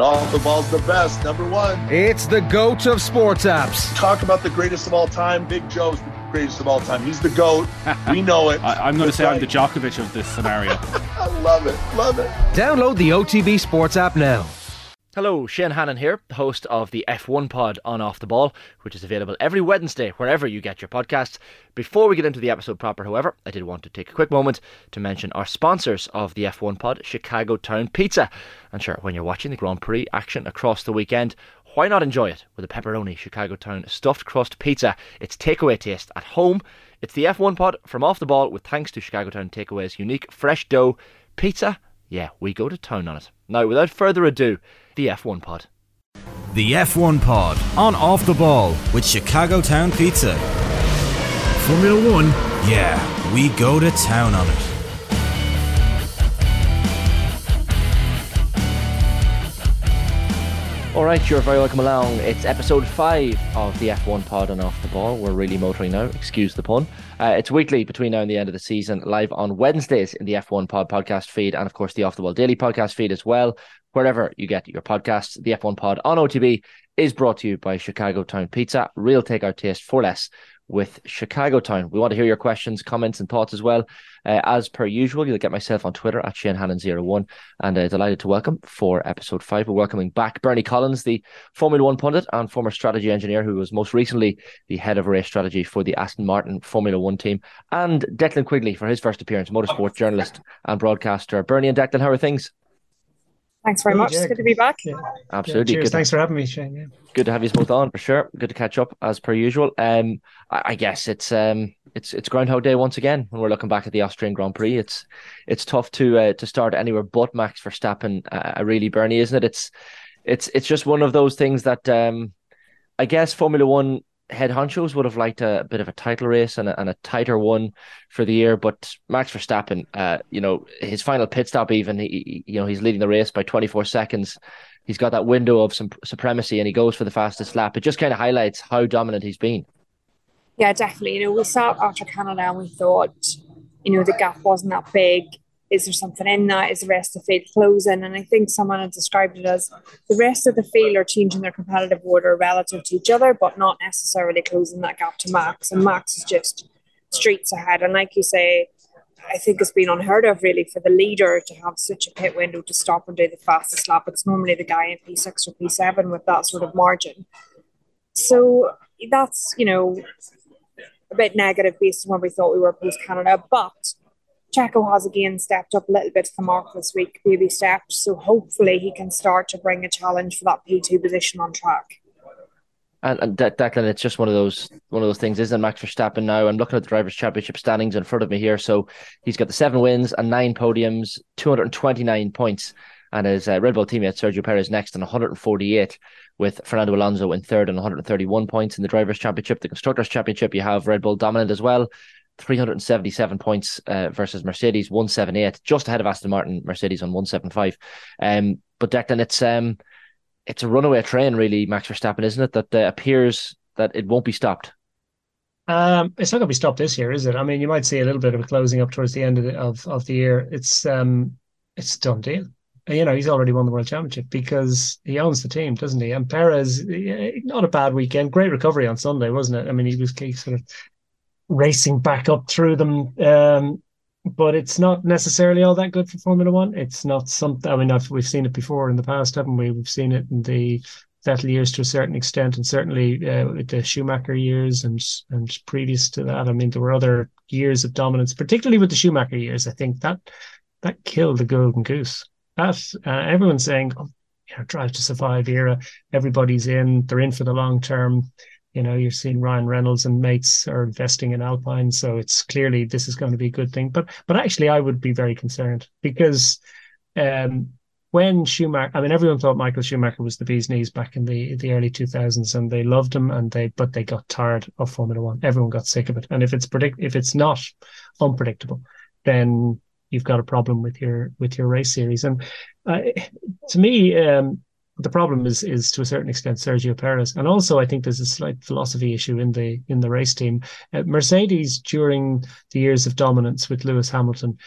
Off the ball's the best. Number one. It's the GOAT of sports apps. Talk about the greatest of all time. Big Joe's the greatest of all time. He's the GOAT. We know it. I, am going to say right. I'm the Djokovic of this scenario. I love it. Love it. Download the OTB Sports app now. Hello, Shane Hannon here, host of the F1 pod on Off the Ball, which is available every Wednesday wherever you get your podcasts. Before we get into the episode proper, however, I did want to take a quick moment to mention our sponsors of the F1 pod, Chicago Town Pizza. And sure, when you're watching the Grand Prix action across the weekend, why not enjoy it with a pepperoni Chicago Town stuffed crust pizza? It's takeaway taste at home. It's the F1 pod from Off the Ball with thanks to Chicago Town Takeaway's unique fresh dough pizza. Yeah, we go to town on it. Now, without further ado, the F1 Pod. The F1 Pod on Off the Ball with Chicago Town Pizza. Formula One? Yeah, we go to town on it. All right, you're very welcome along. It's episode five of the F1 pod and off the ball. We're really motoring now. Excuse the pun. Uh, it's weekly between now and the end of the season, live on Wednesdays in the F1 pod podcast feed, and of course the Off the Ball Daily podcast feed as well. Wherever you get your podcasts, the F1 pod on OTB is brought to you by Chicago Town Pizza. Real takeout taste for less with Chicago Town. We want to hear your questions, comments, and thoughts as well. Uh, as per usual, you'll get myself on Twitter at Shane Hannon01 and uh, delighted to welcome for episode five. We're welcoming back Bernie Collins, the Formula One pundit and former strategy engineer who was most recently the head of race strategy for the Aston Martin Formula One team, and Declan Quigley for his first appearance, motorsport journalist and broadcaster. Bernie and Declan, how are things? Thanks very much. Yeah, it's good to be back. Yeah. Absolutely. Yeah, cheers. Thanks for having me, Shane. Yeah. Good to have you both on for sure. Good to catch up as per usual. Um, I, I, guess it's um, it's it's Groundhog Day once again when we're looking back at the Austrian Grand Prix. It's it's tough to uh, to start anywhere but Max Verstappen. Uh, really, Bernie, isn't it? It's it's it's just one of those things that um, I guess Formula One head honchos would have liked a bit of a title race and a, and a tighter one for the year. But Max Verstappen, uh, you know, his final pit stop, even he, you know, he's leading the race by 24 seconds. He's got that window of some supremacy, and he goes for the fastest lap. It just kind of highlights how dominant he's been. Yeah, definitely. You know, we saw after Canada and we thought, you know, the gap wasn't that big is there something in that? Is the rest of the field closing? And I think someone had described it as the rest of the field are changing their competitive order relative to each other, but not necessarily closing that gap to Max. And Max is just streets ahead. And like you say, I think it's been unheard of really for the leader to have such a pit window to stop and do the fastest lap. It's normally the guy in P6 or P7 with that sort of margin. So that's, you know, a bit negative based on where we thought we were post Canada. But Checo has again stepped up a little bit to the mark this week, baby steps. So hopefully he can start to bring a challenge for that P2 position on track. And, and Declan, it's just one of those one of those things, isn't it? Max Verstappen now. I'm looking at the drivers' championship standings in front of me here. So he's got the seven wins and nine podiums, 229 points, and his uh, Red Bull teammate Sergio Perez next on 148, with Fernando Alonso in third and 131 points in the drivers' championship. The constructors' championship, you have Red Bull dominant as well, 377 points uh, versus Mercedes 178, just ahead of Aston Martin, Mercedes on 175. Um, but Declan, it's um, it's a runaway train, really, Max Verstappen, isn't it? That uh, appears that it won't be stopped. Um, it's not going to be stopped this year, is it? I mean, you might see a little bit of a closing up towards the end of the, of, of the year. It's um, it's done deal. You know, he's already won the world championship because he owns the team, doesn't he? And Perez, not a bad weekend, great recovery on Sunday, wasn't it? I mean, he was he sort of racing back up through them. Um, but it's not necessarily all that good for Formula One. It's not something. I mean, I've, we've seen it before in the past, haven't we? We've seen it in the Vettel years to a certain extent, and certainly uh, with the Schumacher years and and previous to that. I mean, there were other years of dominance, particularly with the Schumacher years. I think that that killed the golden goose. That uh, everyone's saying, oh, you know, drive to survive era. Everybody's in. They're in for the long term you know, you're seeing Ryan Reynolds and mates are investing in Alpine, so it's clearly this is going to be a good thing. But but actually, I would be very concerned because um, when Schumacher, I mean, everyone thought Michael Schumacher was the bee's knees back in the the early 2000s, and they loved him, and they but they got tired of Formula One. Everyone got sick of it, and if it's predict if it's not unpredictable, then you've got a problem with your with your race series. And uh, to me, um, the problem is is to a certain extent Sergio Perez, and also I think there's a slight philosophy issue in the in the race team. Uh, Mercedes during the years of dominance with Lewis Hamilton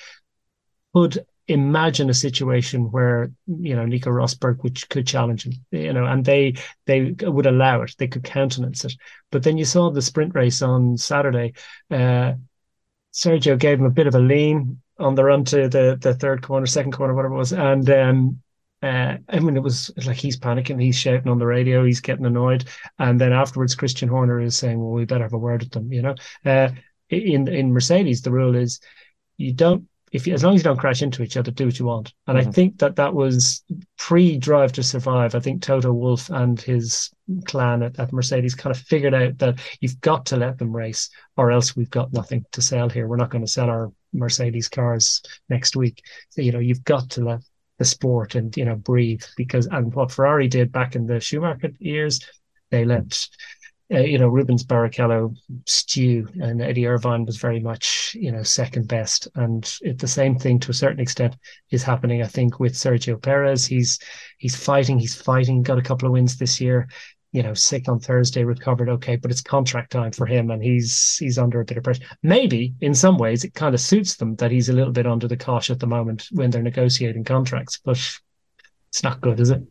could imagine a situation where you know Nico Rosberg which could challenge him, you know, and they they would allow it, they could countenance it. But then you saw the sprint race on Saturday. Uh, Sergio gave him a bit of a lean on the run to the the third corner, second corner, whatever it was, and um, uh, I mean, it was like he's panicking, he's shouting on the radio, he's getting annoyed, and then afterwards, Christian Horner is saying, "Well, we better have a word with them." You know, uh, in in Mercedes, the rule is you don't if you, as long as you don't crash into each other, do what you want. And mm-hmm. I think that that was pre Drive to Survive. I think Toto Wolff and his clan at, at, Mercedes kind of figured out that you've got to let them race, or else we've got nothing to sell here. We're not going to sell our Mercedes cars next week. So, you know, you've got to let the sport and you know breathe because and what Ferrari did back in the Schumacher years, they let uh, you know, Rubens Barrichello stew and Eddie Irvine was very much, you know, second best. And it, the same thing to a certain extent is happening, I think, with Sergio Perez. He's he's fighting, he's fighting, got a couple of wins this year. You know, sick on Thursday, recovered okay, but it's contract time for him, and he's he's under a bit of pressure. Maybe in some ways it kind of suits them that he's a little bit under the cosh at the moment when they're negotiating contracts, but it's not good, is it?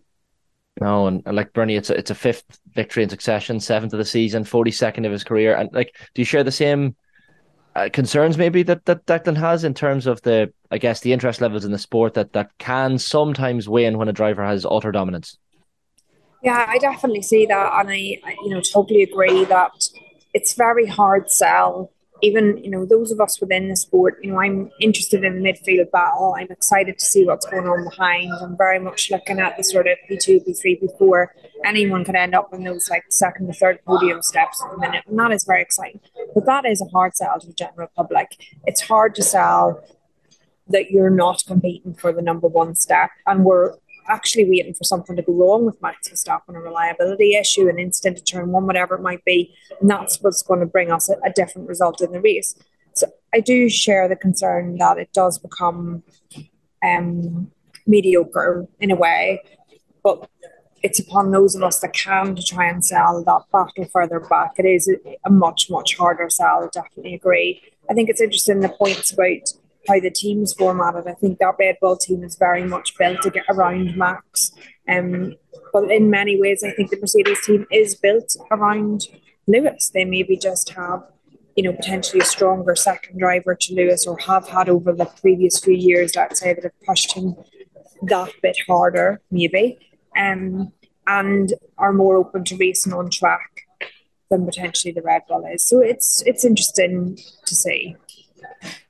No, and, and, like Bernie, it's a, it's a fifth victory in succession, seventh of the season, forty second of his career, and like, do you share the same uh, concerns maybe that that Declan has in terms of the, I guess, the interest levels in the sport that that can sometimes wane when a driver has utter dominance? Yeah, I definitely see that, and I, I you know, totally agree that it's very hard sell. Even you know those of us within the sport you know i'm interested in the midfield battle. I'm excited to see what's going on behind. I'm very much looking at the sort of p2 p3 p4 anyone could end up in those like second or third podium steps at the minute and that is very exciting. But that is a hard sell to the general public. It's hard to sell that you're not competing for the number one step and we're actually waiting for something to go wrong with Max Verstappen, a reliability issue, an incident to turn one, whatever it might be, and that's what's going to bring us a, a different result in the race. So I do share the concern that it does become um, mediocre in a way, but it's upon those of us that can to try and sell that battle further back. It is a, a much, much harder sell, I definitely agree. I think it's interesting the points about how the team's formatted. I think that Red Bull team is very much built to get around Max. Um, but in many ways, I think the Mercedes team is built around Lewis. They maybe just have, you know, potentially a stronger second driver to Lewis, or have had over the previous few years, let's say, that have pushed him that bit harder, maybe, um, and are more open to racing on track than potentially the Red Bull is. So it's it's interesting to see.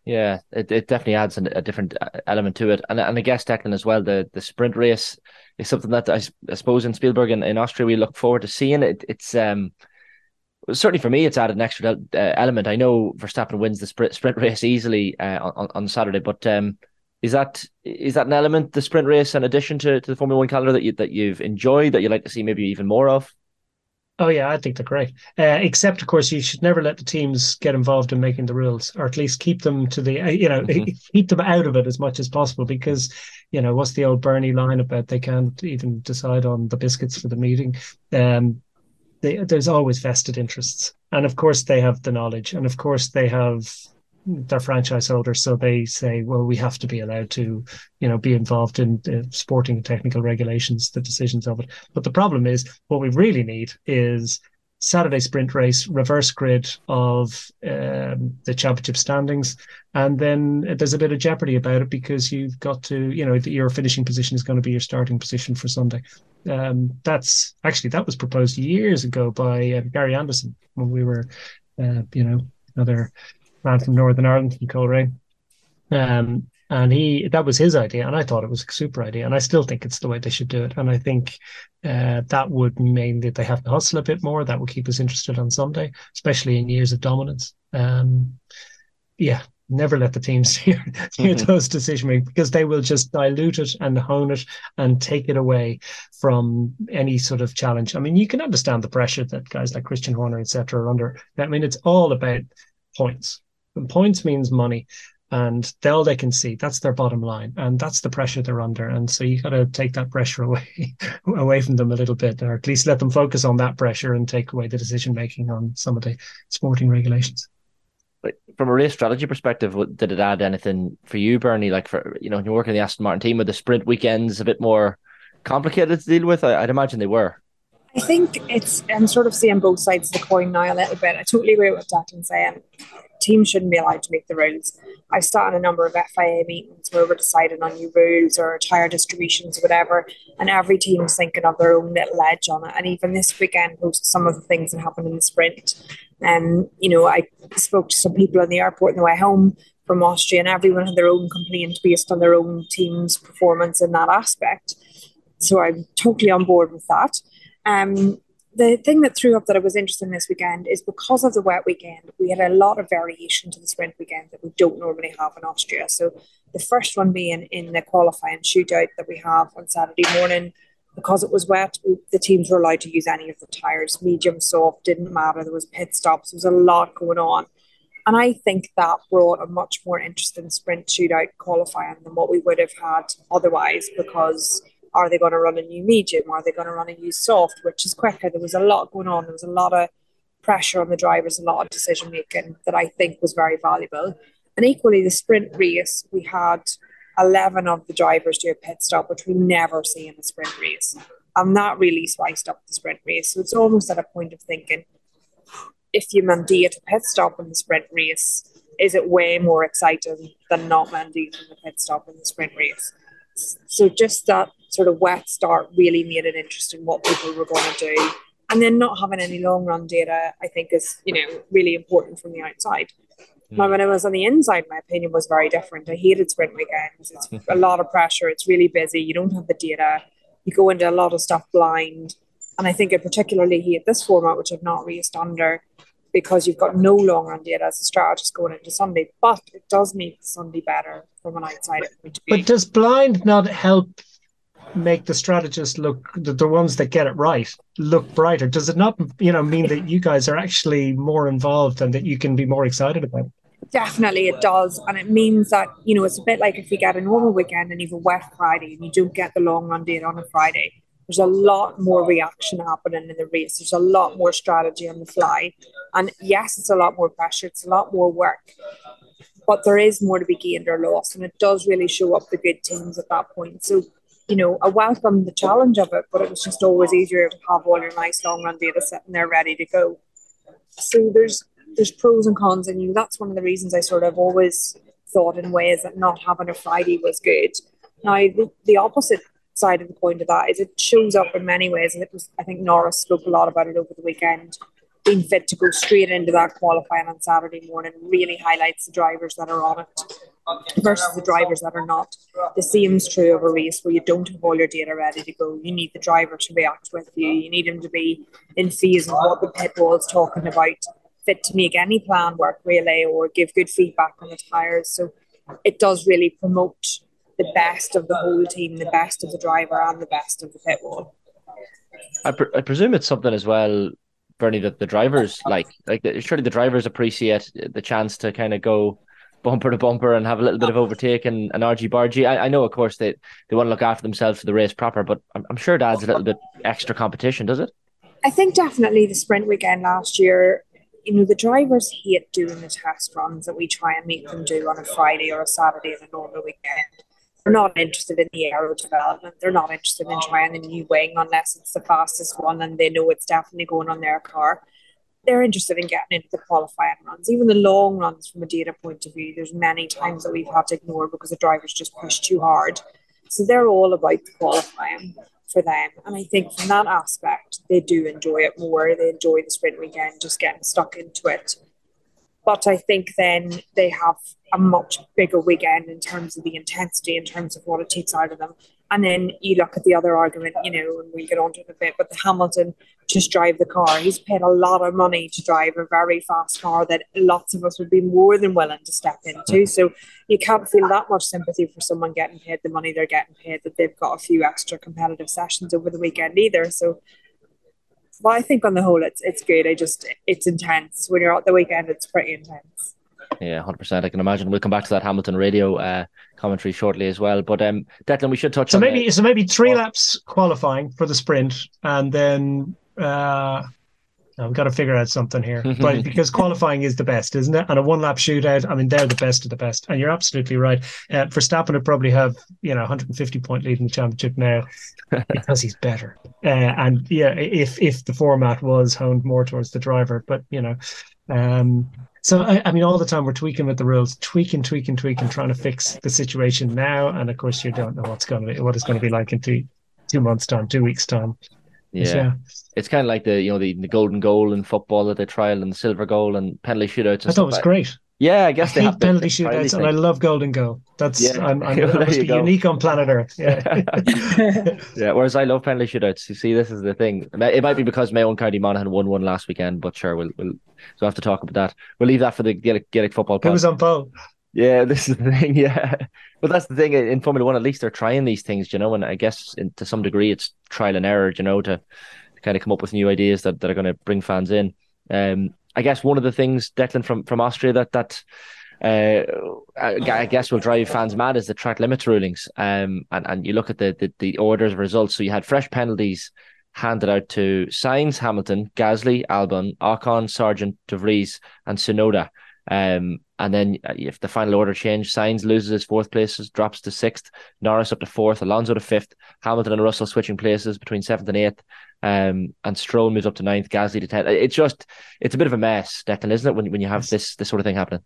Yeah, it, it definitely adds an, a different uh, element to it, and and I guess Declan as well. The the sprint race is something that I, I suppose in Spielberg and in Austria we look forward to seeing. It it's um certainly for me it's added an extra uh, element. I know Verstappen wins the sprint sprint race easily uh, on on Saturday, but um is that is that an element the sprint race in addition to, to the Formula One calendar that you that you've enjoyed that you'd like to see maybe even more of? Oh yeah, I think they're great. Uh, except, of course, you should never let the teams get involved in making the rules, or at least keep them to the uh, you know mm-hmm. keep them out of it as much as possible. Because you know what's the old Bernie line about they can't even decide on the biscuits for the meeting. Um, they, there's always vested interests, and of course they have the knowledge, and of course they have they're franchise holders, so they say, well, we have to be allowed to, you know, be involved in the sporting and technical regulations, the decisions of it. But the problem is, what we really need is Saturday sprint race, reverse grid of um, the championship standings, and then there's a bit of jeopardy about it because you've got to, you know, your finishing position is going to be your starting position for Sunday. Um, that's actually that was proposed years ago by uh, Gary Anderson when we were, uh, you know, another man from Northern Ireland from Coleraine. Um, and he that was his idea, and I thought it was a super idea, and I still think it's the way they should do it. And I think uh, that would mean that they have to hustle a bit more. That would keep us interested on Sunday, especially in years of dominance. Um, yeah, never let the teams hear, hear mm-hmm. those decision making because they will just dilute it and hone it and take it away from any sort of challenge. I mean, you can understand the pressure that guys like Christian Horner, etc., are under. I mean, it's all about points and points means money. And all they can see, that's their bottom line. And that's the pressure they're under. And so you got to take that pressure away, away from them a little bit, or at least let them focus on that pressure and take away the decision making on some of the sporting regulations. like, from a race strategy perspective, did it add anything for you, Bernie? Like for you know, you're working the Aston Martin team with the sprint weekends a bit more complicated to deal with. I, would imagine they were. I think it's I'm sort of seeing both sides of the coin now a little bit. I totally agree with what Declan saying teams shouldn't be allowed to make the rules. I've sat in a number of FIA meetings where we're deciding on new rules or tyre distributions or whatever, and every team's thinking of their own little edge on it. And even this weekend, post some of the things that happened in the sprint. And you know, I spoke to some people in the airport on the way home from Austria, and everyone had their own complaint based on their own team's performance in that aspect. So I'm totally on board with that. Um, the thing that threw up that I was interested in this weekend is because of the wet weekend, we had a lot of variation to the sprint weekend that we don't normally have in Austria. So the first one being in the qualifying shootout that we have on Saturday morning, because it was wet, the teams were allowed to use any of the tires, medium, soft, didn't matter. There was pit stops. There was a lot going on. And I think that brought a much more interesting sprint shootout qualifying than what we would have had otherwise because are they going to run a new medium? Are they going to run a new soft, which is quicker? There was a lot going on. There was a lot of pressure on the drivers, a lot of decision making that I think was very valuable. And equally, the sprint race, we had 11 of the drivers do a pit stop, which we never see in a sprint race. And that really spiced up the sprint race. So it's almost at a point of thinking if you mandate a pit stop in the sprint race, is it way more exciting than not mandating a pit stop in the sprint race? So just that sort of wet start really made it interesting what people were going to do. And then not having any long run data, I think, is you know really important from the outside. Mm. Now, when I was on the inside, my opinion was very different. I hated sprint weekends. It's a lot of pressure. It's really busy. You don't have the data. You go into a lot of stuff blind. And I think I particularly hate this format, which I've not raced under, because you've got no long run data as a strategist going into Sunday. But it does make Sunday better from an outside point of view. But does blind not help make the strategists look the, the ones that get it right look brighter? Does it not you know mean that you guys are actually more involved and that you can be more excited about it? Definitely it does. And it means that you know it's a bit like if you get a normal weekend and you've a wet friday and you don't get the long run date on a friday there's a lot more reaction happening in the race. There's a lot more strategy on the fly. And yes it's a lot more pressure it's a lot more work but there is more to be gained or lost and it does really show up the good teams at that point. So you know, I welcome the challenge of it, but it was just always easier to have all your nice long run data sitting there ready to go. So there's there's pros and cons, and you that's one of the reasons I sort of always thought in ways that not having a Friday was good. Now the, the opposite side of the coin to that is it shows up in many ways, and it was I think Norris spoke a lot about it over the weekend. Being fit to go straight into that qualifying on Saturday morning really highlights the drivers that are on it versus the drivers that are not. The same is true of a race where you don't have all your data ready to go. You need the driver to react with you. You need him to be in phase with what the pit wall is talking about, fit to make any plan work really, or give good feedback on the tyres. So it does really promote the best of the whole team, the best of the driver, and the best of the pit wall. I, pre- I presume it's something as well, Bernie, that the drivers like. Like surely the drivers appreciate the chance to kind of go bumper to bumper and have a little bit of overtake and, and argy bargy. I, I know, of course, they, they want to look after themselves for the race proper, but I'm, I'm sure it adds a little bit extra competition, does it? I think definitely the sprint weekend last year, you know, the drivers hate doing the test runs that we try and make them do on a Friday or a Saturday in a normal weekend. They're not interested in the aero development. They're not interested in trying a new wing unless it's the fastest one and they know it's definitely going on their car they're interested in getting into the qualifying runs, even the long runs from a data point of view. There's many times that we've had to ignore because the drivers just push too hard. So they're all about the qualifying for them. And I think from that aspect, they do enjoy it more. They enjoy the sprint weekend, just getting stuck into it. But I think then they have a much bigger weekend in terms of the intensity, in terms of what it takes out of them. And then you look at the other argument, you know, and we'll get onto it a bit, but the Hamilton just drive the car. He's paid a lot of money to drive a very fast car that lots of us would be more than willing to step into. So you can't feel that much sympathy for someone getting paid the money they're getting paid that they've got a few extra competitive sessions over the weekend either. So well, I think on the whole it's it's good. I just it's intense. When you're at the weekend it's pretty intense. Yeah, hundred percent. I can imagine. We'll come back to that Hamilton radio uh, commentary shortly as well. But um, Declan, we should touch. So on maybe so maybe three laps qualifying for the sprint, and then uh, we've got to figure out something here. But because qualifying is the best, isn't it? And a one lap shootout, I mean, they're the best of the best. And you're absolutely right. Uh, Verstappen would probably have, you know, 150 point lead in the championship now because he's better. Uh, and yeah, if if the format was honed more towards the driver, but you know, um, so I, I, mean, all the time we're tweaking with the rules, tweaking, tweaking, tweaking, trying to fix the situation now. And of course, you don't know what's going to be, what it's going to be like in two two months' time, two weeks' time. Yeah. yeah. It's kind of like the you know the, the golden goal in football that they trial and the silver goal and penalty shootouts. I thought it was great. Yeah, I guess I they hate have penalty shootouts, and I love golden goal. That's yeah. I'm, I'm well, must be go. unique on planet Earth. Yeah. yeah. Whereas I love penalty shootouts. You see, this is the thing. It might be because Mayo and County Monaghan won one last weekend, but sure, we'll we'll so have to talk about that. We'll leave that for the Gaelic, Gaelic football. It was on both. Yeah, this is the thing. Yeah, but that's the thing in Formula One. At least they're trying these things, you know. And I guess in, to some degree, it's trial and error, you know, to kind of come up with new ideas that, that are going to bring fans in. Um, I guess one of the things, Declan, from from Austria that that uh, I guess will drive fans mad is the track limits rulings. Um, and and you look at the, the the orders of results. So you had fresh penalties handed out to Sainz, Hamilton, Gasly, Albon, Ocon, Sargeant, De Vries, and Tsunoda. Um, and then uh, if the final order changed, Sainz loses his fourth places, drops to sixth, Norris up to fourth, Alonso to fifth, Hamilton and Russell switching places between seventh and eighth, um, and Stroll moves up to ninth, Gasly to tenth. It's just it's a bit of a mess, Declan, isn't it? When when you have this this sort of thing happening.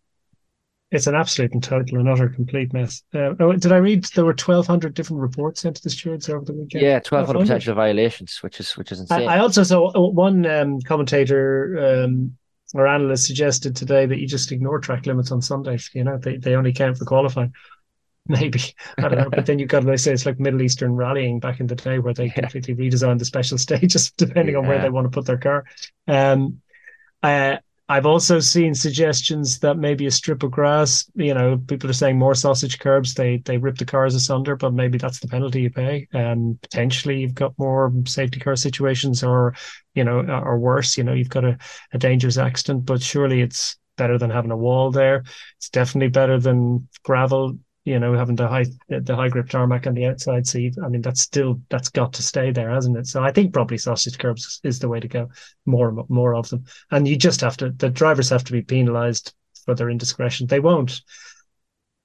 It's an absolute and total and utter complete mess. Uh, oh, did I read there were twelve hundred different reports sent to the stewards over the weekend? Yeah, twelve hundred potential violations, which is which is insane. I, I also saw uh, one um, commentator um, or analyst suggested today that you just ignore track limits on Sundays. You know, they, they only count for qualifying. Maybe I don't know, but then you've got to say it's like Middle Eastern rallying back in the day where they yeah. completely redesigned the special stages depending yeah. on where they want to put their car. Um, uh, I've also seen suggestions that maybe a strip of grass, you know, people are saying more sausage curbs, they they rip the cars asunder, but maybe that's the penalty you pay. And potentially you've got more safety car situations or, you know, uh, or worse, you know, you've got a, a dangerous accident, but surely it's better than having a wall there. It's definitely better than gravel you know, having the high the high grip tarmac on the outside seat. I mean, that's still that's got to stay there, hasn't it? So I think probably sausage curbs is the way to go. More more of them, and you just have to. The drivers have to be penalised for their indiscretion. They won't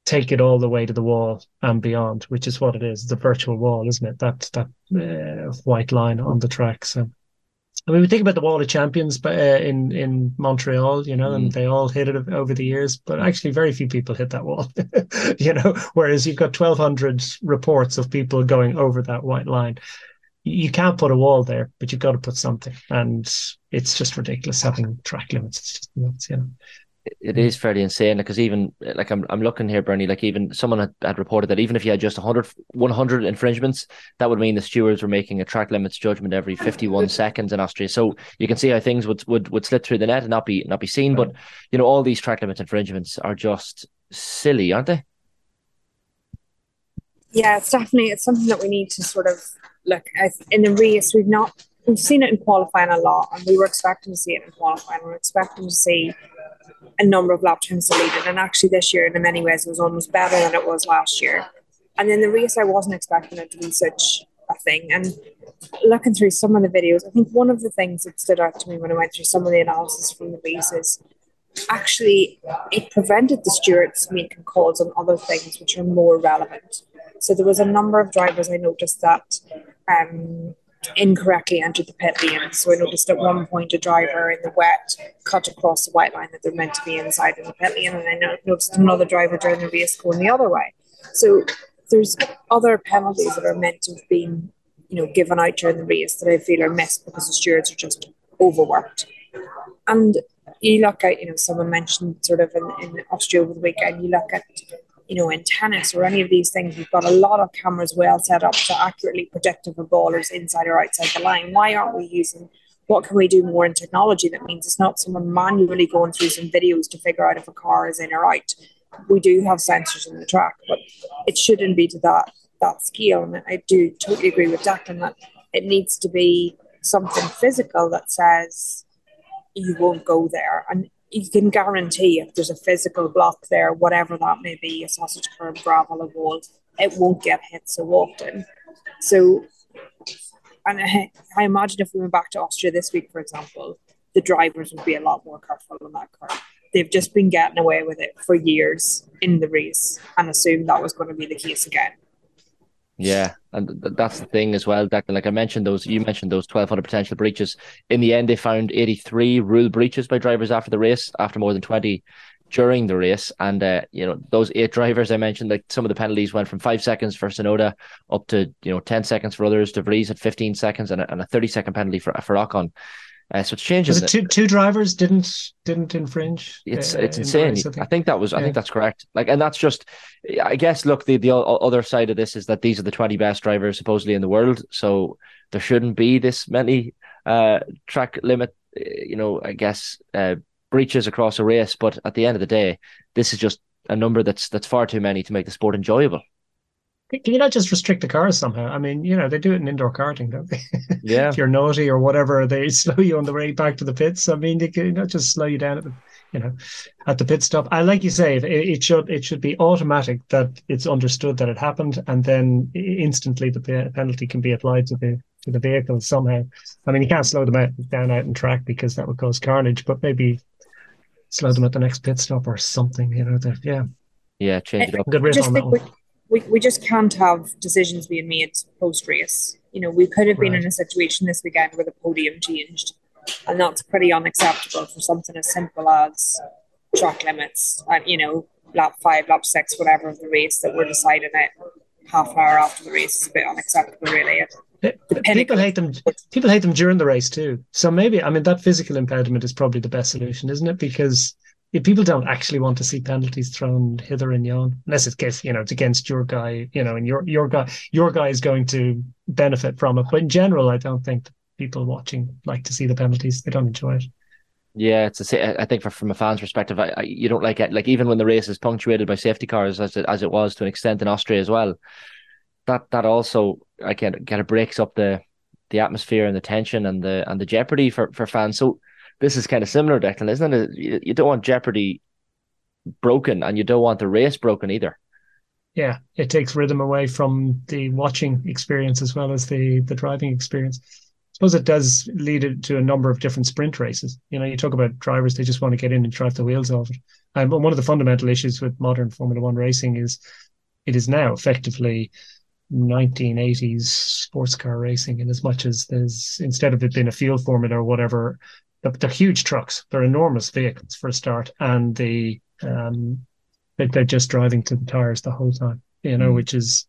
take it all the way to the wall and beyond, which is what it is. The virtual wall, isn't it? That that uh, white line on the track. So I mean, we think about the Wall of Champions uh, in in Montreal, you know, mm. and they all hit it over the years, but actually, very few people hit that wall, you know. Whereas you've got twelve hundred reports of people going over that white line. You can't put a wall there, but you've got to put something, and it's just ridiculous having track limits. It's just nuts, you know it is fairly insane because even like I'm I'm looking here, Bernie, like even someone had, had reported that even if you had just 100, 100 infringements, that would mean the stewards were making a track limits judgment every 51 seconds in Austria. So you can see how things would, would, would slip through the net and not be not be seen. But you know, all these track limits infringements are just silly, aren't they? Yeah, it's definitely it's something that we need to sort of look at in the race. We've not we've seen it in qualifying a lot, and we were expecting to see it in qualifying. We we're expecting to see a number of lap times deleted. And actually, this year, in many ways, it was almost better than it was last year. And in the race, I wasn't expecting it to be such a thing. And looking through some of the videos, I think one of the things that stood out to me when I went through some of the analysis from the race is actually it prevented the stewards making calls on other things which are more relevant. So there was a number of drivers I noticed that um, incorrectly entered the pit lane. So I noticed at one point a driver in the wet cut across the white line that they're meant to be inside in the pit lane, and I noticed another driver during the race going the other way. So there's other penalties that are meant to have been, you know, given out during the race that I feel are missed because the stewards are just overworked. And you look at, you know, someone mentioned sort of in, in Austria over the weekend, you look at you know, in tennis or any of these things, we've got a lot of cameras well set up to accurately predict if a ball is inside or outside the line. Why aren't we using what can we do more in technology that means it's not someone manually going through some videos to figure out if a car is in or out. We do have sensors in the track, but it shouldn't be to that that scale. And I do totally agree with Declan that it needs to be something physical that says you won't go there. And you can guarantee if there's a physical block there, whatever that may be, a sausage curb, gravel, a wall, it won't get hit so often. So, and I, I imagine if we went back to Austria this week, for example, the drivers would be a lot more careful on that car. They've just been getting away with it for years in the race and assumed that was going to be the case again. Yeah, and that's the thing as well, Declan. Like I mentioned, those you mentioned those twelve hundred potential breaches. In the end, they found eighty three rule breaches by drivers after the race, after more than twenty during the race. And uh, you know, those eight drivers I mentioned, like some of the penalties went from five seconds for Tsunoda up to you know ten seconds for others. De Vries at fifteen seconds and a, and a thirty second penalty for for Ocon. Uh, so it's changing. Was it two, two drivers didn't didn't infringe? It's uh, it's in insane. race, I, think. think. that was. I Yeah. think that's correct. Like, and that's just. I guess. Look, the the other side of this is that these are the twenty best drivers supposedly in the world. So there shouldn't be this many uh track limit. uh, You know, I guess uh breaches across a race. But at the end of the day, this is just a number that's that's far too many to make the sport enjoyable. Can you not just restrict the cars somehow? I mean, you know, they do it in indoor karting, don't they? Yeah. if you're naughty or whatever, they slow you on the way back to the pits. I mean, they can not just slow you down at the, you know, at the pit stop. I like you say, it, it should it should be automatic that it's understood that it happened, and then instantly the penalty can be applied to the to the vehicle somehow. I mean, you can't slow them out down out in track because that would cause carnage, but maybe slow them at the next pit stop or something. You know, that yeah, Yeah, change it up. good I riff just on that one. We, we just can't have decisions being made post race. You know, we could have been Right. in a situation this weekend where the podium changed, and that's pretty unacceptable for something as simple as track limits and you know lap five, lap six, whatever of the race that we're deciding it half an hour after the race is a bit unacceptable, really. People hate them. People hate them during the race too. So maybe I mean that physical impediment is probably the best solution, isn't it? Because if people don't actually want to see penalties thrown hither and yon, unless it's against you know it's against your guy, you know, and your your guy your guy is going to benefit from it. But in general, I don't think people watching like to see the penalties. They don't enjoy it. Yeah, it's a, I think for, from a fan's perspective, I, I, you don't like it. Like even when the race is punctuated by safety cars, as it, as it was to an extent in Austria as well, that that also I get kind of breaks up the the atmosphere and the tension and the and the jeopardy for, for fans. So this is kind of similar, Declan, isn't it? You, don't want jeopardy broken, and you don't want the race broken either. Yeah, it takes rhythm away from the watching experience as well as the the driving experience. I suppose it does lead it to a number of different sprint races. You know, you talk about drivers; they just want to get in and drive the wheels off it. Um, but one of the fundamental issues with modern Formula One racing is it is now effectively 1980s sports car racing, in as much as there's instead of it being a field formula or whatever, they're, they're huge trucks. They're enormous vehicles for a start, and the um, they- they're just driving to the tires the whole time. You know, which is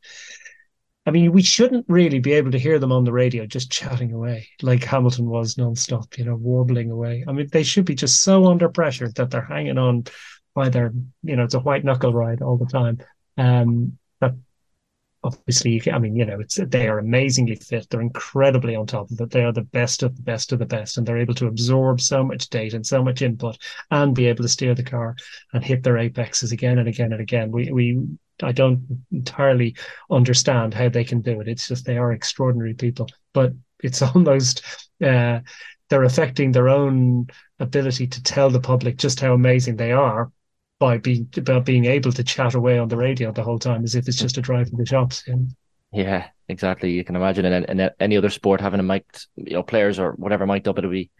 I mean, we shouldn't really be able to hear them on the radio just chatting away like Hamilton was nonstop, you know, warbling away. I mean, they should be just so under pressure that they're hanging on by their, you know, it's a white knuckle ride all the time. Um, but obviously, can, I mean, you know, it's they are amazingly fit. They're incredibly on top of it. They are the best of the best of the best, and they're able to absorb so much data and so much input, and be able to steer the car and hit their apexes again and again and again. We we I don't entirely understand how they can do it. It's just they are extraordinary people, but it's almost uh, they're affecting their own ability to tell the public just how amazing they are by being about being able to chat away on the radio the whole time as if it's just a drive to the shops. You know? Yeah, exactly. You can imagine in, in any other sport having a mic, you know, players or whatever mic'd up, it'll be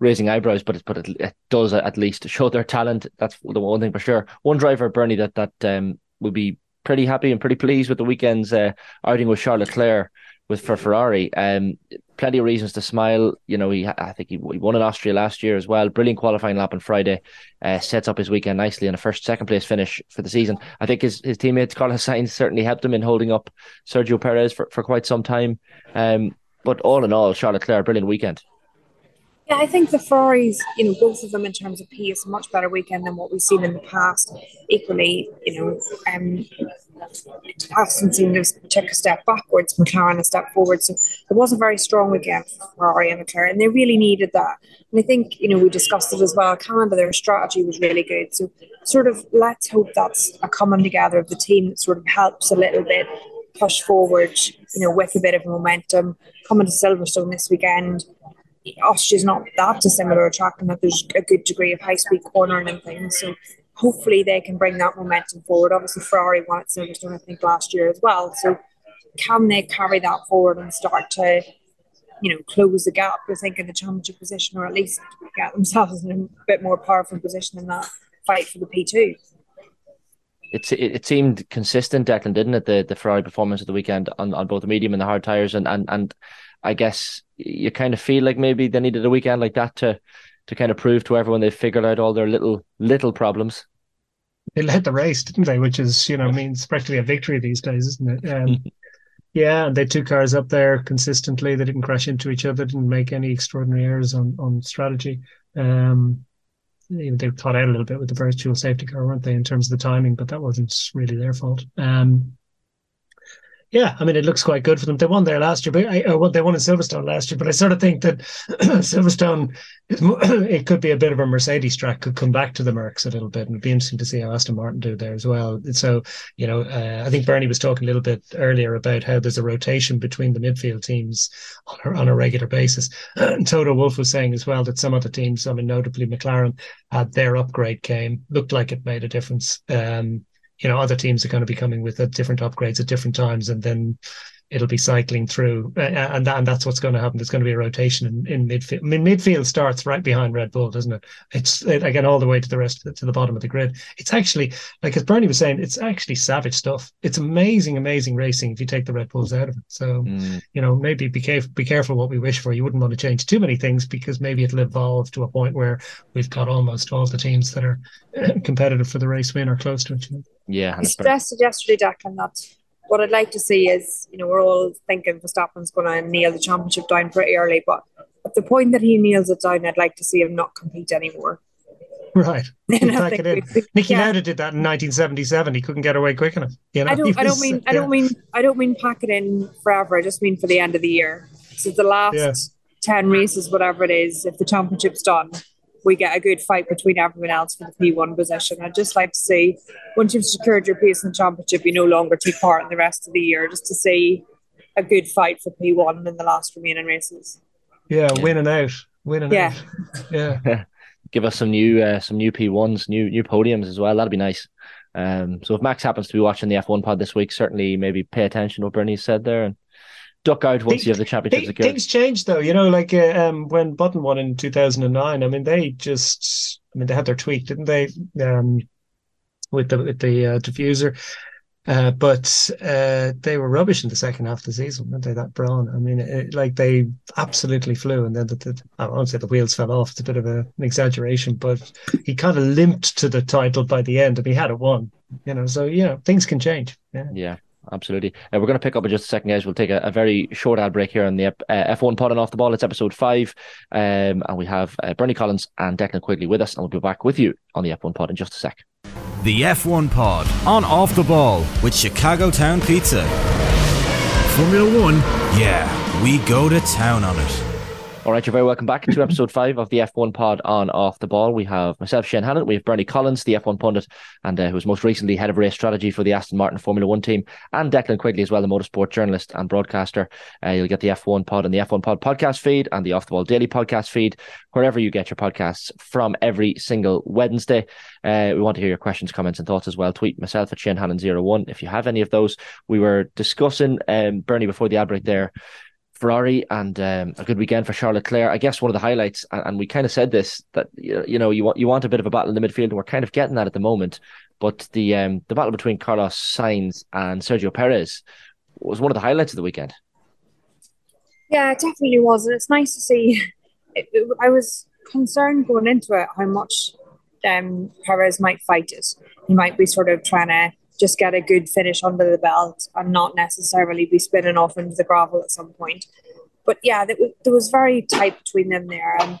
raising eyebrows, but it, but it, it does at least show their talent. That's the one thing for sure. One driver, Bernie, that that um will be pretty happy and pretty pleased with the weekend's uh, outing with Charles Leclerc with for Ferrari. Um, plenty of reasons to smile. You know, he I think he, he won in Austria last year as well. Brilliant qualifying lap on Friday. Uh, sets up his weekend nicely and a first second place finish for the season. I think his his teammates Carlos Sainz certainly helped him in holding up Sergio Perez for, for quite some time. Um, but all in all, Charles Leclerc, brilliant weekend. Yeah, I think the Ferraris, you know, both of them in terms of pace, much better weekend than what we've seen in the past. Equally, you know, um, Aston seemed to take a step backwards, McLaren a step forward. So it was a very strong weekend for Ferrari and McLaren, and they really needed that. And I think, you know, we discussed it as well. Canada, their strategy was really good. So sort of let's hope that's a coming together of the team that sort of helps a little bit push forward, you know, with a bit of momentum. Coming to Silverstone this weekend, Austria's not that dissimilar a track and that there's a good degree of high speed cornering and things. So hopefully they can bring that momentum forward. Obviously Ferrari won at Silverstone I think last year as well. So can they carry that forward and start to you know, close the gap, I think, in the championship position, or at least get themselves in a bit more powerful position in that fight for the P2. It's, it, it seemed consistent, Declan, didn't it? The the Ferrari performance of the weekend on, on both the medium and the hard tires, and and and I guess you kind of feel like maybe they needed a weekend like that to to kind of prove to everyone they've figured out all their little little problems. They led the race, didn't they? Which is you know means practically a victory these days, isn't it? Um, yeah, and they two cars up there consistently. They didn't crash into each other. Didn't make any extraordinary errors on on strategy. Um, they caught out a little bit with the virtual safety car, weren't they, in terms of the timing? But that wasn't really their fault. Um, yeah, I mean, it looks quite good for them. They won there last year, but I, uh, they won in Silverstone last year. But I sort of think that Silverstone, it could be a bit of a Mercedes track, could come back to the Mercs a little bit, and it'd be interesting to see how Aston Martin do there as well. So, you know, uh, I think Bernie was talking a little bit earlier about how there's a rotation between the midfield teams on a, on a regular basis. And Toto Wolff was saying as well that some of the teams, I mean, notably McLaren, had their upgrade came, looked like it made a difference. Um, you know other teams are going to be coming with a different upgrades at different times and then it'll be cycling through and that, and that's what's going to happen. There's going to be a rotation in, in midfield. I mean midfield starts right behind Red Bull doesn't it? It's again all the way to the rest the, to the bottom of the grid. It's actually like as Bernie was saying it's actually savage stuff. It's amazing amazing racing if you take the Red Bulls out of it. So mm. you know maybe be careful be careful what we wish for. You wouldn't want to change too many things because maybe it'll evolve to a point where we've got almost all the teams that are competitive for the race win or close to it you know? Yeah, I suggested yesterday, Declan, that what I'd like to see is, you know, we're all thinking Verstappen's going to nail the championship down pretty early, but at the point that he nails it down, I'd like to see him not compete anymore. Right. Back it in. Niki yeah. Lauda did that in 1977. He couldn't get away quick enough. You know? I don't. Was, I don't mean. I don't mean. I don't mean pack it in forever. I just mean for the end of the year. So the last yeah. ten races, whatever it is, if the championship's done, we get a good fight between everyone else for the P1 position. I'd just like to see once you've secured your place in the championship, you no longer take part in the rest of the year, just to see a good fight for P1 in the last remaining races. Yeah, yeah. winning out, winning yeah. out. Yeah. Give us some new uh, some new P1s, new new podiums as well. That'd be nice. Um, so if Max happens to be watching the F1 pod this week, certainly maybe pay attention to what Bernie said there and duck out once you have the championship secured. Things change though, you know, like uh, um, when Button won in 2009. I mean, they just, I mean, they had their tweak, didn't they? Um, with the with the uh, diffuser. Uh, but uh, they were rubbish in the second half of the season, weren't they? That Brawn, I mean, it, like they absolutely flew, and then the, the, I won't say the wheels fell off. It's a bit of a, an exaggeration, but he kind of limped to the title by the end, and he had it won. You know, so you know things can change. Yeah. Yeah absolutely. Uh, we're going to pick up in just a second, guys. We'll take a, a very short ad break here on the uh, F1 pod and off the ball. It's episode five, um, and we have uh, Bernie Collins and Declan Quigley with us, and we'll be back with you on the F1 pod in just a sec. The F1 pod on off the ball with Chicago Town Pizza. Formula One? Yeah, we go to town on it. All right, you're very welcome back to episode five of the F1 pod on Off the Ball. We have myself, Shane Hannon, we have Bernie Collins, the F1 pundit, and uh, who was most recently head of race strategy for the Aston Martin Formula One team, and Declan Quigley as well, the motorsport journalist and broadcaster. Uh, you'll get the F1 pod and the F1 pod podcast feed and the Off the Ball daily podcast feed, wherever you get your podcasts from every single Wednesday. Uh, we want to hear your questions, comments, and thoughts as well. Tweet myself at Shane Hannon01 if you have any of those. We were discussing, um, Bernie, before the ad break there, Ferrari and um, a good weekend for Charles Leclerc. I guess one of the highlights, and, and, we kind of said this that you know you want you want a bit of a battle in the midfield, and we're kind of getting that at the moment. But the um, the battle between Carlos Sainz and Sergio Perez was one of the highlights of the weekend. Yeah, it definitely was, and it's nice to see. It, it, I was concerned going into it how much um, Perez might fight it. He might be sort of trying to just get a good finish under the belt and not necessarily be spinning off into the gravel at some point. But yeah, there was there was very tight between them there and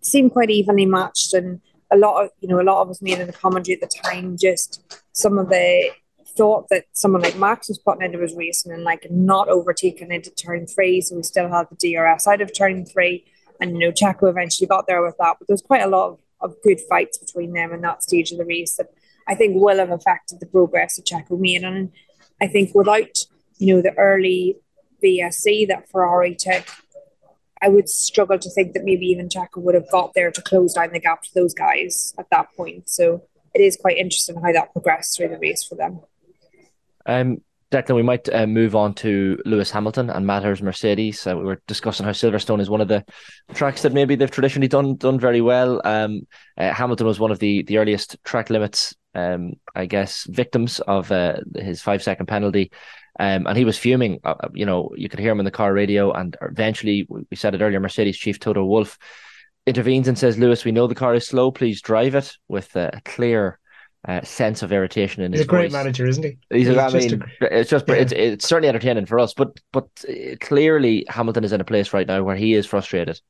seemed quite evenly matched. And a lot of, you know, a lot of us made in the commentary at the time just some of the thought that someone like Max was putting into his racing and like not overtaking into turn three. So we still had the DRS out of turn three. And, you know, Checo eventually got there with that. But there was quite a lot of, of good fights between them in that stage of the race. And I think will have affected the progress of Checo made. And I think without, you know, the early VSC that Ferrari took, I would struggle to think that maybe even Checo would have got there to close down the gap to those guys at that point. So it is quite interesting how that progressed through the race for them. Um, Declan, we might uh, move on to Lewis Hamilton and Matters Mercedes. Uh, we were discussing how Silverstone is one of the tracks that maybe they've traditionally done done very well. Um, uh, Hamilton was one of the the earliest track limits, um, I guess, victims of uh, his five second penalty. Um, and he was fuming. Uh, uh, you know, you could hear him in the car radio. And eventually, we said it earlier, Mercedes chief Toto Wolff intervenes and says, "Lewis, we know the car is slow. Please drive it." With a clear uh, sense of irritation in his He's his a great voice. manager, isn't he? He's, He's I mean, it's just yeah. it's it's certainly entertaining for us, but but uh, clearly Hamilton is in a place right now where he is frustrated.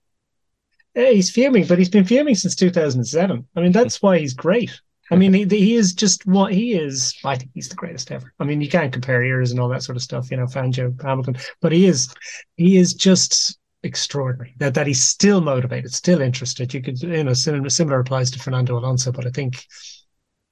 Yeah, he's fuming, but he's been fuming since 2007. I mean, that's why he's great. I mean, he, he is just what he is. I think he's the greatest ever. I mean, you can't compare ears and all that sort of stuff, you know, Fangio, Hamilton, but he is, he is just extraordinary. That that he's still motivated, still interested. You could, you know, similar, similar applies to Fernando Alonso, but I think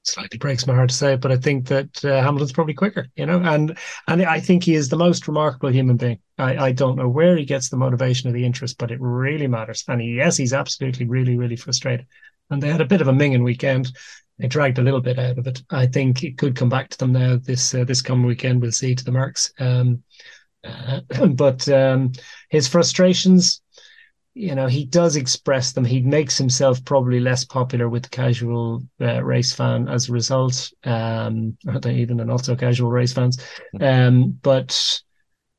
slightly breaks my heart to say it, but I think that uh, Hamilton's probably quicker, you know, and and I think he is the most remarkable human being. I, I don't know where he gets the motivation or the interest, but it really matters. And he, yes, he's absolutely really really frustrated. And they had a bit of a minging weekend. They dragged a little bit out of it. I think it could come back to them now this uh, this coming weekend. We'll see to the marks. Um, uh, but um, his frustrations you know he does express them. He makes himself probably less popular with the casual uh, race fan as a result. Um even the not so casual race fans. Um but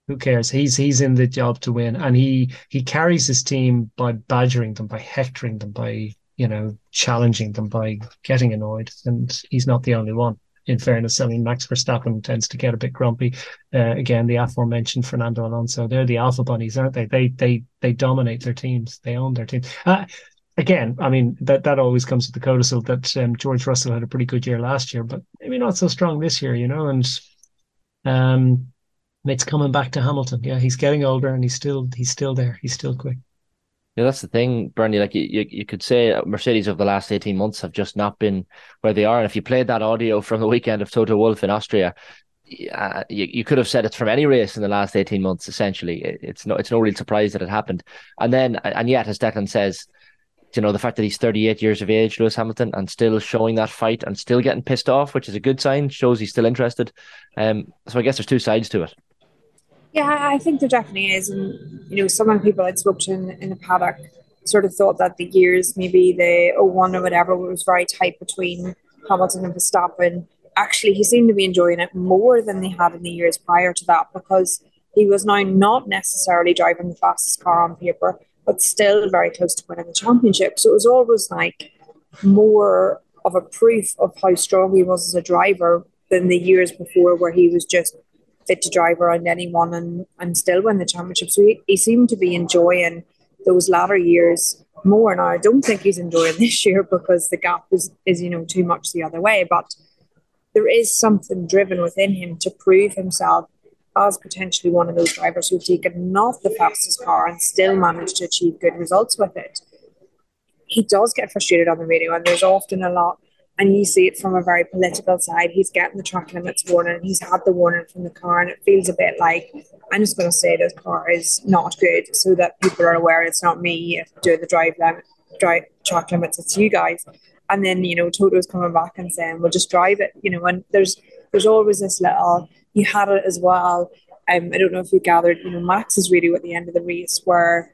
who cares? He's he's in the job to win. And he he carries his team by badgering them by hectoring them by you know challenging them by getting annoyed. And he's not the only one in fairness, I mean, Max Verstappen tends to get a bit grumpy. Uh, again, the aforementioned Fernando Alonso, they're the alpha bunnies, aren't they? They they they dominate their teams. They own their team. Uh, again, I mean, that that always comes with the codicil that um, George Russell had a pretty good year last year, but maybe not so strong this year, you know. And um, it's coming back to Hamilton. Yeah, he's getting older and he's still he's still there. He's still quick. Yeah, that's the thing, Bernie. Like you, you, you could say Mercedes of the last eighteen months have just not been where they are. And if you played that audio from the weekend of Toto Wolff in Austria, uh, you, you could have said it's from any race in the last eighteen months. Essentially, it, it's no it's no real surprise that it happened. And then and yet, as Declan says, you know the fact that he's thirty eight years of age, Lewis Hamilton, and still showing that fight and still getting pissed off, which is a good sign, shows he's still interested. Um, so I guess there's two sides to it. Yeah, I think there definitely is. And, you know, some of the people I'd spoke to in, in the paddock sort of thought that the years, maybe the 01 or whatever, was very tight between Hamilton and Verstappen. Actually, he seemed to be enjoying it more than they had in the years prior to that because he was now not necessarily driving the fastest car on paper, but still very close to winning the championship. So it was always like more of a proof of how strong he was as a driver than the years before, where he was just fit to drive around anyone and, and still win the championship. So he, he seemed to be enjoying those latter years more. Now I don't think he's enjoying this year because the gap is, is you know too much the other way. But there is something driven within him to prove himself as potentially one of those drivers who've taken not the fastest car and still managed to achieve good results with it. He does get frustrated on the radio, and there's often a lot and you see it from a very political side. He's getting the track limits warning. He's had the warning from the car, and it feels a bit like I'm just going to say this car is not good, so that people are aware it's not me doing the drive limit, drive track limits. It's you guys. And then you know Toto's coming back and saying, "We'll just drive it." You know, and there's there's always this little. You had it as well. Um, I don't know if you gathered. You know, Max is radio at the end of the race, where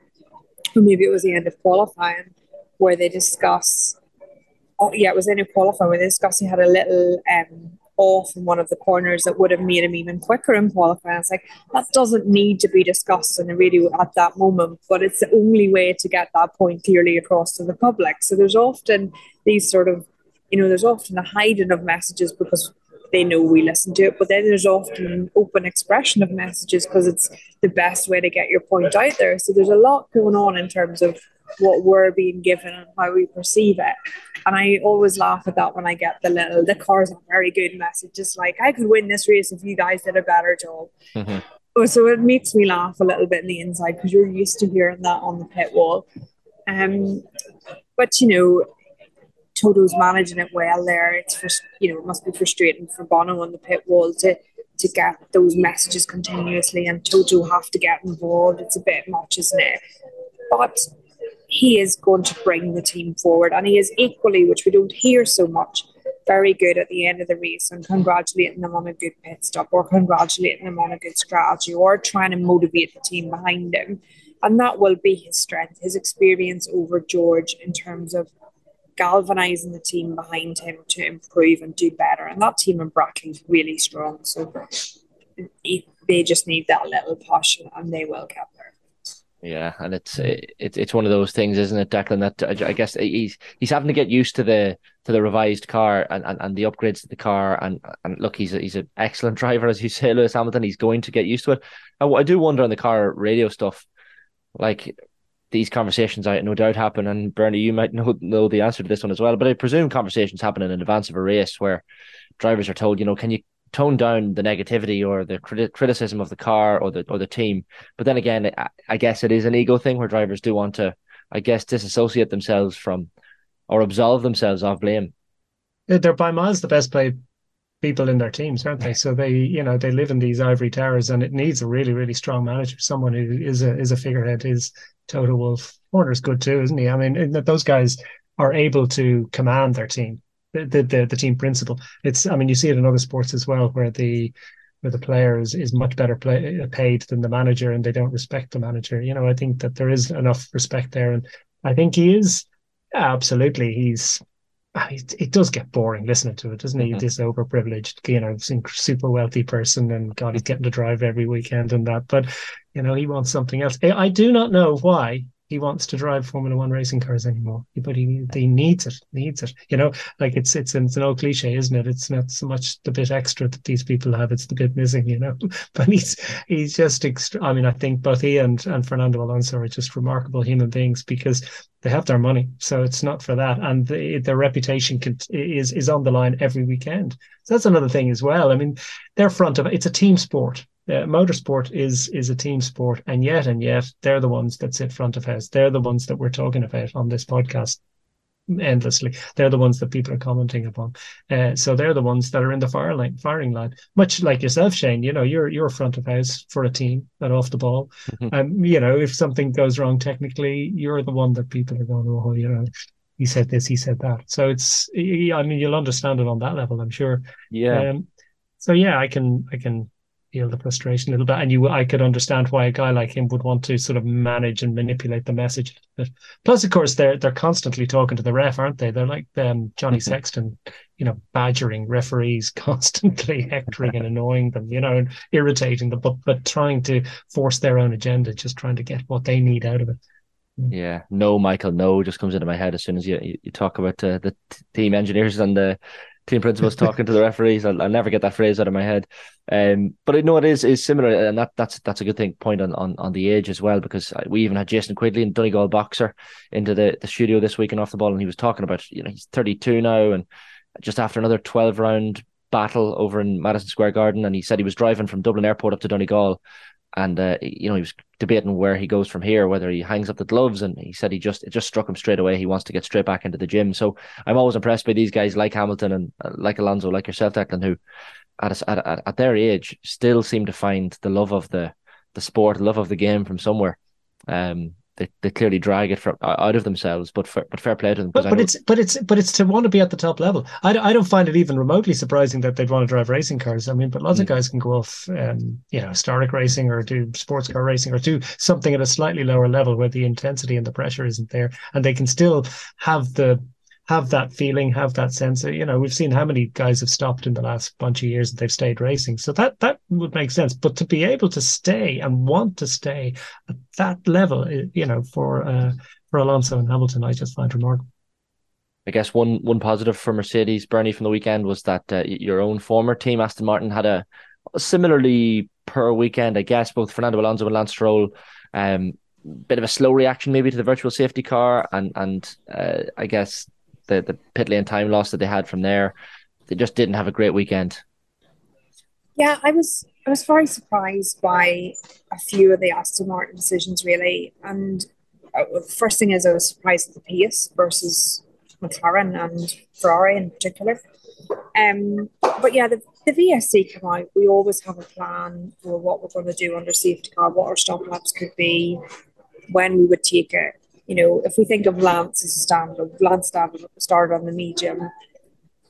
or maybe it was the end of qualifying, where they discuss oh yeah, it was in a qualifying where they discussed he had a little um off in one of the corners that would have made him even quicker in qualifying. It's like that doesn't need to be discussed in the radio at that moment, but it's the only way to get that point clearly across to the public. So there's often these sort of you know, there's often a hiding of messages because they know we listen to it, but then there's often an open expression of messages because it's the best way to get your point out there. So there's a lot going on in terms of what we're being given and how we perceive it. And I always laugh at that when I get the little, the car's a very good message. Just like, I could win this race if you guys did a better job. Mm-hmm. So it makes me laugh a little bit in the inside because you're used to hearing that on the pit wall. Um, but, you know, Toto's managing it well there. It's for, you know, it must be frustrating for Bono on the pit wall to to get those messages continuously and Toto have to get involved. It's a bit much, isn't it? But he is going to bring the team forward and he is equally, which we don't hear so much, very good at the end of the race and congratulating them on a good pit stop or congratulating them on a good strategy or trying to motivate the team behind him. And that will be his strength, his experience over George in terms of galvanizing the team behind him to improve and do better. And that team in Brackley's really strong. So they just need that little push and they will get there. Yeah, and it's mm. it's it's one of those things, isn't it, Declan? That uh, I guess he's he's having to get used to the to the revised car and, and, and the upgrades to the car. And and look, he's a, he's an excellent driver, as you say, Lewis Hamilton. He's going to get used to it. I, I do wonder on the car radio stuff, like these conversations, I no doubt happen. And Bernie, you might know know the answer to this one as well. But I presume conversations happen in advance of a race where drivers are told, you know, can you tone down the negativity or the criti- criticism of the car or the or the team. But then again, I, I guess it is an ego thing where drivers do want to, I guess, disassociate themselves from or absolve themselves of blame. They're by miles the best paid people in their teams, aren't they? So they, you know, they live in these ivory towers, and it needs a really, really strong manager, someone who is a is a figurehead. Is Toto Wolff Horner's good too, isn't he? I mean, those guys are able to command their team the, the the team principle. It's I mean you see it in other sports as well where the where the player is, is much better play, paid than the manager and they don't respect the manager. You know, I think that there is enough respect there, and I think he is absolutely. He's ah, it, does get boring listening to it, doesn't he? Mm-hmm. This overprivileged, you know, super wealthy person, and God, he's getting to drive every weekend and that. But you know, he wants something else. I do not know why he wants to drive Formula One racing cars anymore. But he he needs it, needs it. You know, like it's it's it's an old cliche, isn't it? It's not so much the bit extra that these people have; it's the bit missing. You know, but he's he's just. Extra, I mean, I think both he and and Fernando Alonso are just remarkable human beings because they have their money, so it's not for that, and the, their reputation can, is is on the line every weekend. So that's another thing as well. I mean, they're front of it's a team sport uh, motorsport is is a team sport, and yet and yet they're the ones that sit front of house. They're the ones that we're talking about on this podcast endlessly. They're the ones that people are commenting upon. Uh, so they're the ones that are in the fire line, firing line. Much like yourself, Shane. You know, you're you're front of house for a team that off the ball. And um, you know, if something goes wrong technically, you're the one that people are going, oh, you know. He said this, he said that. So it's, I mean, you'll understand it on that level, I'm sure. Yeah. Um, so yeah, I can, I can feel the frustration a little bit. And you, I could understand why a guy like him would want to sort of manage and manipulate the message. But Plus, of course, they're they're constantly talking to the ref, aren't they? They're like um, Johnny mm-hmm. Sexton, you know, badgering referees, constantly hectoring and annoying them, you know, and irritating them, but but trying to force their own agenda, just trying to get what they need out of it. Mm. Yeah, no, Michael, no, just comes into my head as soon as you you, talk about uh, the team engineers and the team principals talking to the referees. I'll, I'll, never get that phrase out of my head. Um, but I know it is is similar, and that that's that's a good thing point on, on, on the age as well because we even had Jason Quigley and Donegal boxer into the, the studio this week and off the ball, and he was talking about you know he's 32 now and just after another 12 round battle over in Madison Square Garden, and he said he was driving from Dublin Airport up to Donegal and uh, you know he was debating where he goes from here, whether he hangs up the gloves, and he said he just it just struck him straight away. He wants to get straight back into the gym. So I'm always impressed by these guys like Hamilton and uh, like Alonso, like yourself, Declan, who at, at at their age still seem to find the love of the the sport, love of the game from somewhere. Um, they, they clearly drag it from out of themselves. But for, but fair play to them. But, but it's but it's but it's to want to be at the top level. I, I don't find it even remotely surprising that they'd want to drive racing cars. I mean, but lots mm. of guys can go off, um, you know, historic racing or do sports car racing or do something at a slightly lower level where the intensity and the pressure isn't there, and they can still have the have that feeling, have that sense. Of, you know, we've seen how many guys have stopped in the last bunch of years and they've stayed racing. So that that would make sense. But to be able to stay and want to stay at that level, eh, you know, for uh, for Alonso and Hamilton, I just find remarkable. I guess one one positive for Mercedes, Bernie, from the weekend was that uh, your own former team, Aston Martin, had a, a similarly per weekend. I guess both Fernando Alonso and Lance Stroll um, bit of a slow reaction maybe to the virtual safety car and and uh, I guess the the pit lane time loss that they had from there. They just didn't have a great weekend. Yeah, I was I was very surprised by a few of the Aston Martin decisions, really. And uh, the first thing is I was surprised at the pace versus McLaren and Ferrari in particular. Um, but yeah, the, the VSC come out. We always have a plan for what we're going to do under safety car, what our stop laps could be, when we would take it you know, if we think of Lance as a standard, Lance started on the medium,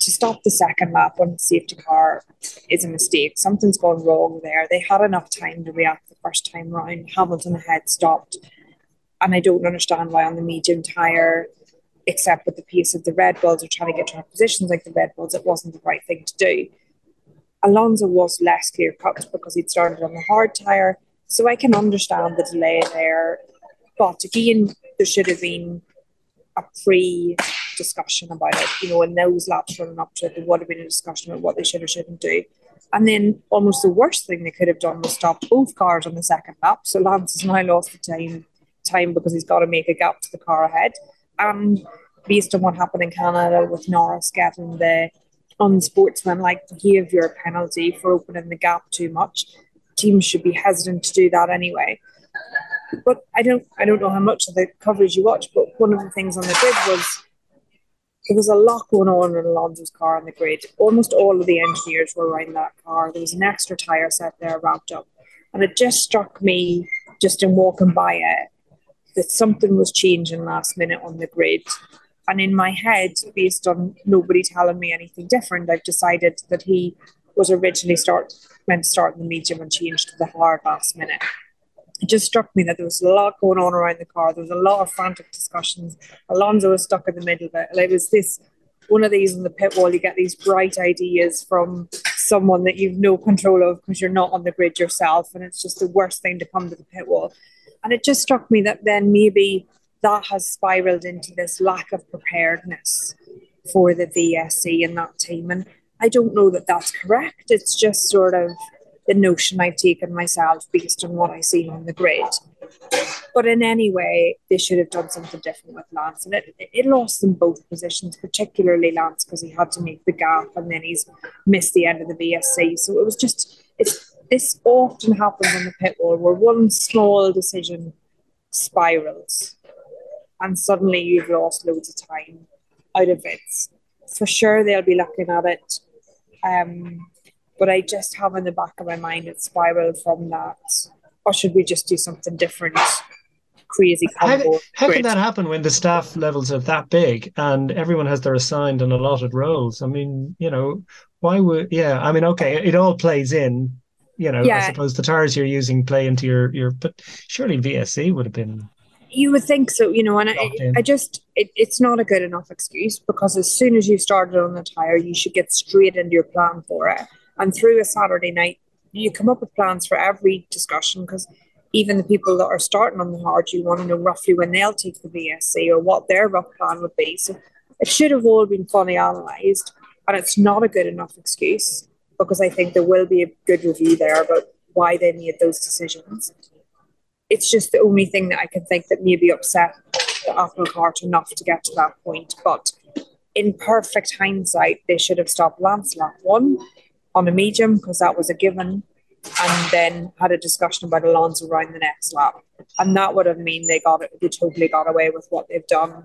to stop the second lap on the safety car is a mistake. Something's gone wrong there. They had enough time to react the first time round. Hamilton had stopped. And I don't understand why on the medium tyre, except with the pace of the Red Bulls are trying to get to our positions like the Red Bulls, it wasn't the right thing to do. Alonso was less clear cut because he'd started on the hard tyre. So I can understand the delay there. But again, there should have been a pre discussion about it. You know, in those laps running up to it, there would have been a discussion about what they should or shouldn't do. And then almost the worst thing they could have done was stop both cars on the second lap. So Lance has now lost the time time because he's got to make a gap to the car ahead. And based on what happened in Canada with Norris getting the unsportsmanlike behaviour penalty for opening the gap too much, teams should be hesitant to do that anyway. But I don't I don't know how much of the coverage you watch, but one of the things on the grid was there was a lot going on in Alonso's car on the grid. Almost all of the engineers were around that car. There was an extra tyre set there wrapped up. And it just struck me, just in walking by it, that something was changing last minute on the grid. And in my head, based on nobody telling me anything different, I've decided that he was originally start meant to start in the medium and changed to the hard last minute it just struck me that there was a lot going on around the car. There was a lot of frantic discussions. Alonso was stuck in the middle of it. Like it was this one of these in the pit wall. You get these bright ideas from someone that you've no control of because you're not on the grid yourself, and it's just the worst thing to come to the pit wall. And it just struck me that then maybe that has spiraled into this lack of preparedness for the VSC and that team. And I don't know that that's correct. It's just sort of the notion I've taken myself based on what I see on the grid. But in any way, they should have done something different with Lance. And it, it lost them both positions, particularly Lance, because he had to make the gap and then he's missed the end of the VSC. So it was just, it's this often happens on the pit wall where one small decision spirals and suddenly you've lost loads of time out of it. For sure, they'll be looking at it. Um, but I just have in the back of my mind it spiraled from that. Or should we just do something different? Crazy combo. How, how can that happen when the staff levels are that big and everyone has their assigned and allotted roles? I mean, you know, why would yeah? I mean, okay, it all plays in. You know, yeah. I suppose the tires you're using play into your your, but surely VSC would have been you would think so, you know, and I, I just, it, it's not a good enough excuse because as soon as you started on the tire, you should get straight into your plan for it. And through a Saturday night, you come up with plans for every discussion because even the people that are starting on the hard, you want to know roughly when they'll take the VSC or what their rough plan would be. So it should have all been fully analysed, and it's not a good enough excuse because I think there will be a good review there about why they made those decisions. It's just the only thing that I can think that maybe upset the apple cart enough to get to that point. But in perfect hindsight, they should have stopped Lance lap one on a medium because that was a given, and then had a discussion about Alonso around the next lap, and that would have mean they got it, they totally got away with what they've done,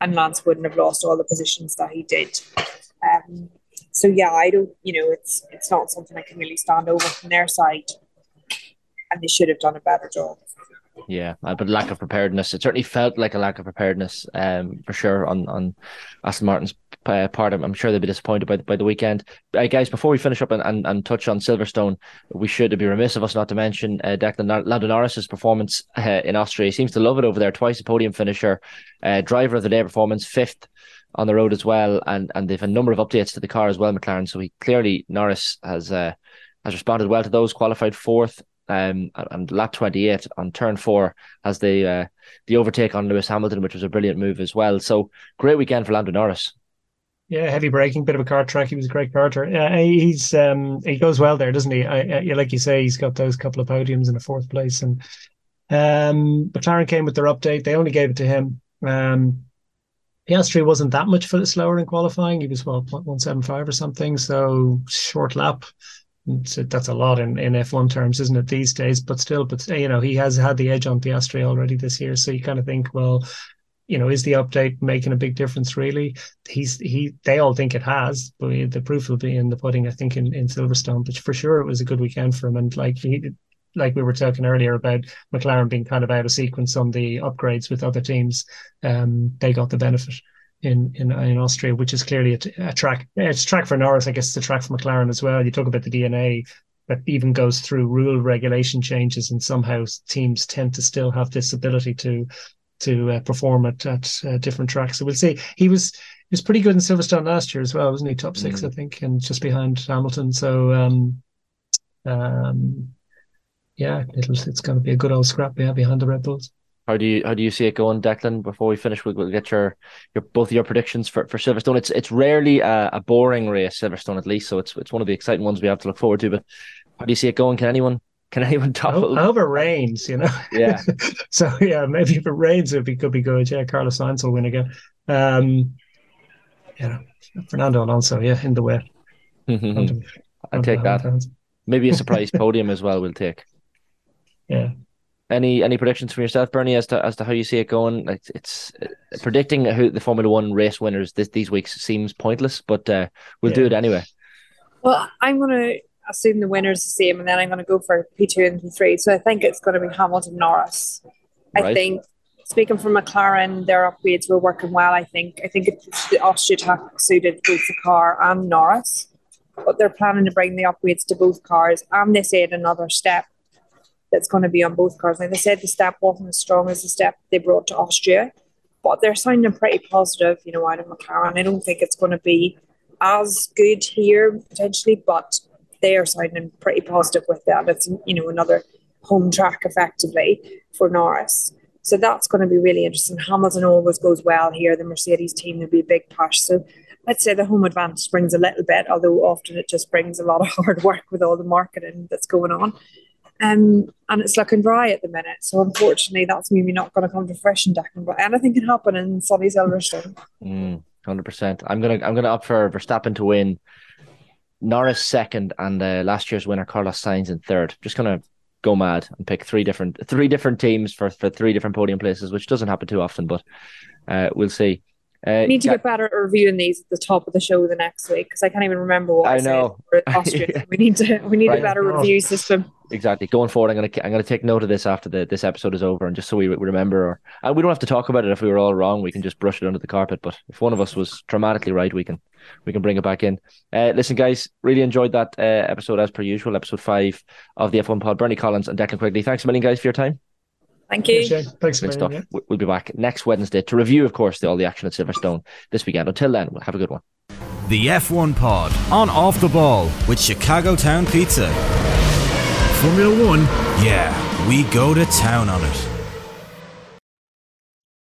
and Lance wouldn't have lost all the positions that he did. Um, so yeah, I don't, you know, it's it's not something I can really stand over from their side, and they should have done a better job. Yeah, uh, but lack of preparedness. It certainly felt like a lack of preparedness, um, for sure on on Aston Martin's uh, part. I'm, I'm sure they'll be disappointed by the, by the weekend. Uh, guys, before we finish up and, and, and touch on Silverstone, we should be remiss of us not to mention uh, Declan Lando Norris's performance uh, in Austria. He seems to love it over there. Twice a podium finisher, uh, driver of the day performance, fifth on the road as well, and and they've a number of updates to the car as well, McLaren. So he clearly Norris has has responded well to those. Qualified fourth, um, and lap 28 on turn four has the uh, the overtake on Lewis Hamilton, which was a brilliant move as well. So great weekend for Lando Norris. Yeah, heavy braking, bit of a car track. He was a great karter. Uh, he's um, he goes well there, doesn't he? I, I, like you say, he's got those couple of podiums in the fourth place, and um, McLaren came with their update. They only gave it to him. Um, Piastri wasn't that much slower in qualifying. He was well one seven five or something. So short lap that's a lot in, in F1 terms, isn't it, these days? But still, but you know, he has had the edge on Piastri already this year. So you kind of think, well, you know, is the update making a big difference? Really, he's he. They all think it has, but the proof will be in the pudding. I think in, in Silverstone, but for sure it was a good weekend for him. And like he, like we were talking earlier about McLaren being kind of out of sequence on the upgrades with other teams, um, they got the benefit. In in, in Austria, which is clearly a, a track. It's a track for Norris. I guess it's a track for McLaren as well. You talk about the DNA that even goes through rule regulation changes, and somehow teams tend to still have this ability to to uh, perform at at uh, different tracks. So we'll see. He was he was pretty good in Silverstone last year as well, wasn't he? Top six, mm. I think, and just behind Hamilton. So um, um, yeah, it'll, it's going to be a good old scrap yeah, behind the Red Bulls. How do you how do you see it going, Declan? Before we finish, we'll, we'll get your your both your predictions for, for Silverstone. It's it's rarely a, a boring race, Silverstone at least, so it's it's one of the exciting ones we have to look forward to. But how do you see it going? Can anyone can anyone top it? I hope it rains, you know. Yeah. so yeah, maybe if it rains, it could be good. Yeah, Carlos Sainz will win again. Um, yeah, Fernando Alonso, yeah, in the way. I'll take that. Maybe a surprise podium as well. We'll take. Yeah. Any any predictions from yourself, Bernie, as to as to how you see it going? Like it's, uh, predicting who the Formula One race winners this these weeks seems pointless, but uh, we'll yeah. do it anyway. Well, I'm going to assume the winner's the same, and then I'm going to go for P2 and P3. So I think it's going to be Hamilton Norris. I right. think, speaking from McLaren, their upgrades were working well. I think I think the should have suited both the car and Norris, but they're planning to bring the upgrades to both cars, and they said another step that's going to be on both cars. Like they said, the step wasn't as strong as the step they brought to Austria, but they're sounding pretty positive, you know, out of McLaren. I don't think it's going to be as good here potentially, but they are sounding pretty positive with that. It's you know another home track effectively for Norris. So that's going to be really interesting. Hamilton always goes well here. The Mercedes team will be a big push. So I'd say the home advantage brings a little bit, although often it just brings a lot of hard work with all the marketing that's going on. Um, and it's looking dry at the minute. So unfortunately, that's maybe not going to come to fruition, Declan. But anything can happen in sunny Silverstone. Mm, hundred percent. I'm gonna I'm gonna up for Verstappen to win. Norris second, and uh, last year's winner Carlos Sainz in third. Just gonna go mad and pick three different three different teams for for three different podium places, which doesn't happen too often, but uh, we'll see. Uh, we need to get better at reviewing these at the top of the show the next week because I can't even remember what I, I know. yeah. We need to we need right. a better review system. Exactly. Going forward, I'm gonna I'm gonna take note of this after the this episode is over, and just so we, we remember, or and we don't have to talk about it if we were all wrong. We can just brush it under the carpet. But if one of us was dramatically right, we can we can bring it back in. Uh, listen, guys, really enjoyed that uh, episode as per usual, episode five of the F1 Pod. Bernie Collins and Declan Quigley. Thanks a million, guys, for your time. Thank you. Thanks, Good stuff. We'll be back next Wednesday to review, of course, the, all the action at Silverstone this weekend. Until then, we'll have a good one. The F1 Pod on Off the Ball with Chicago Town Pizza. Formula One. Yeah, we go to town on it.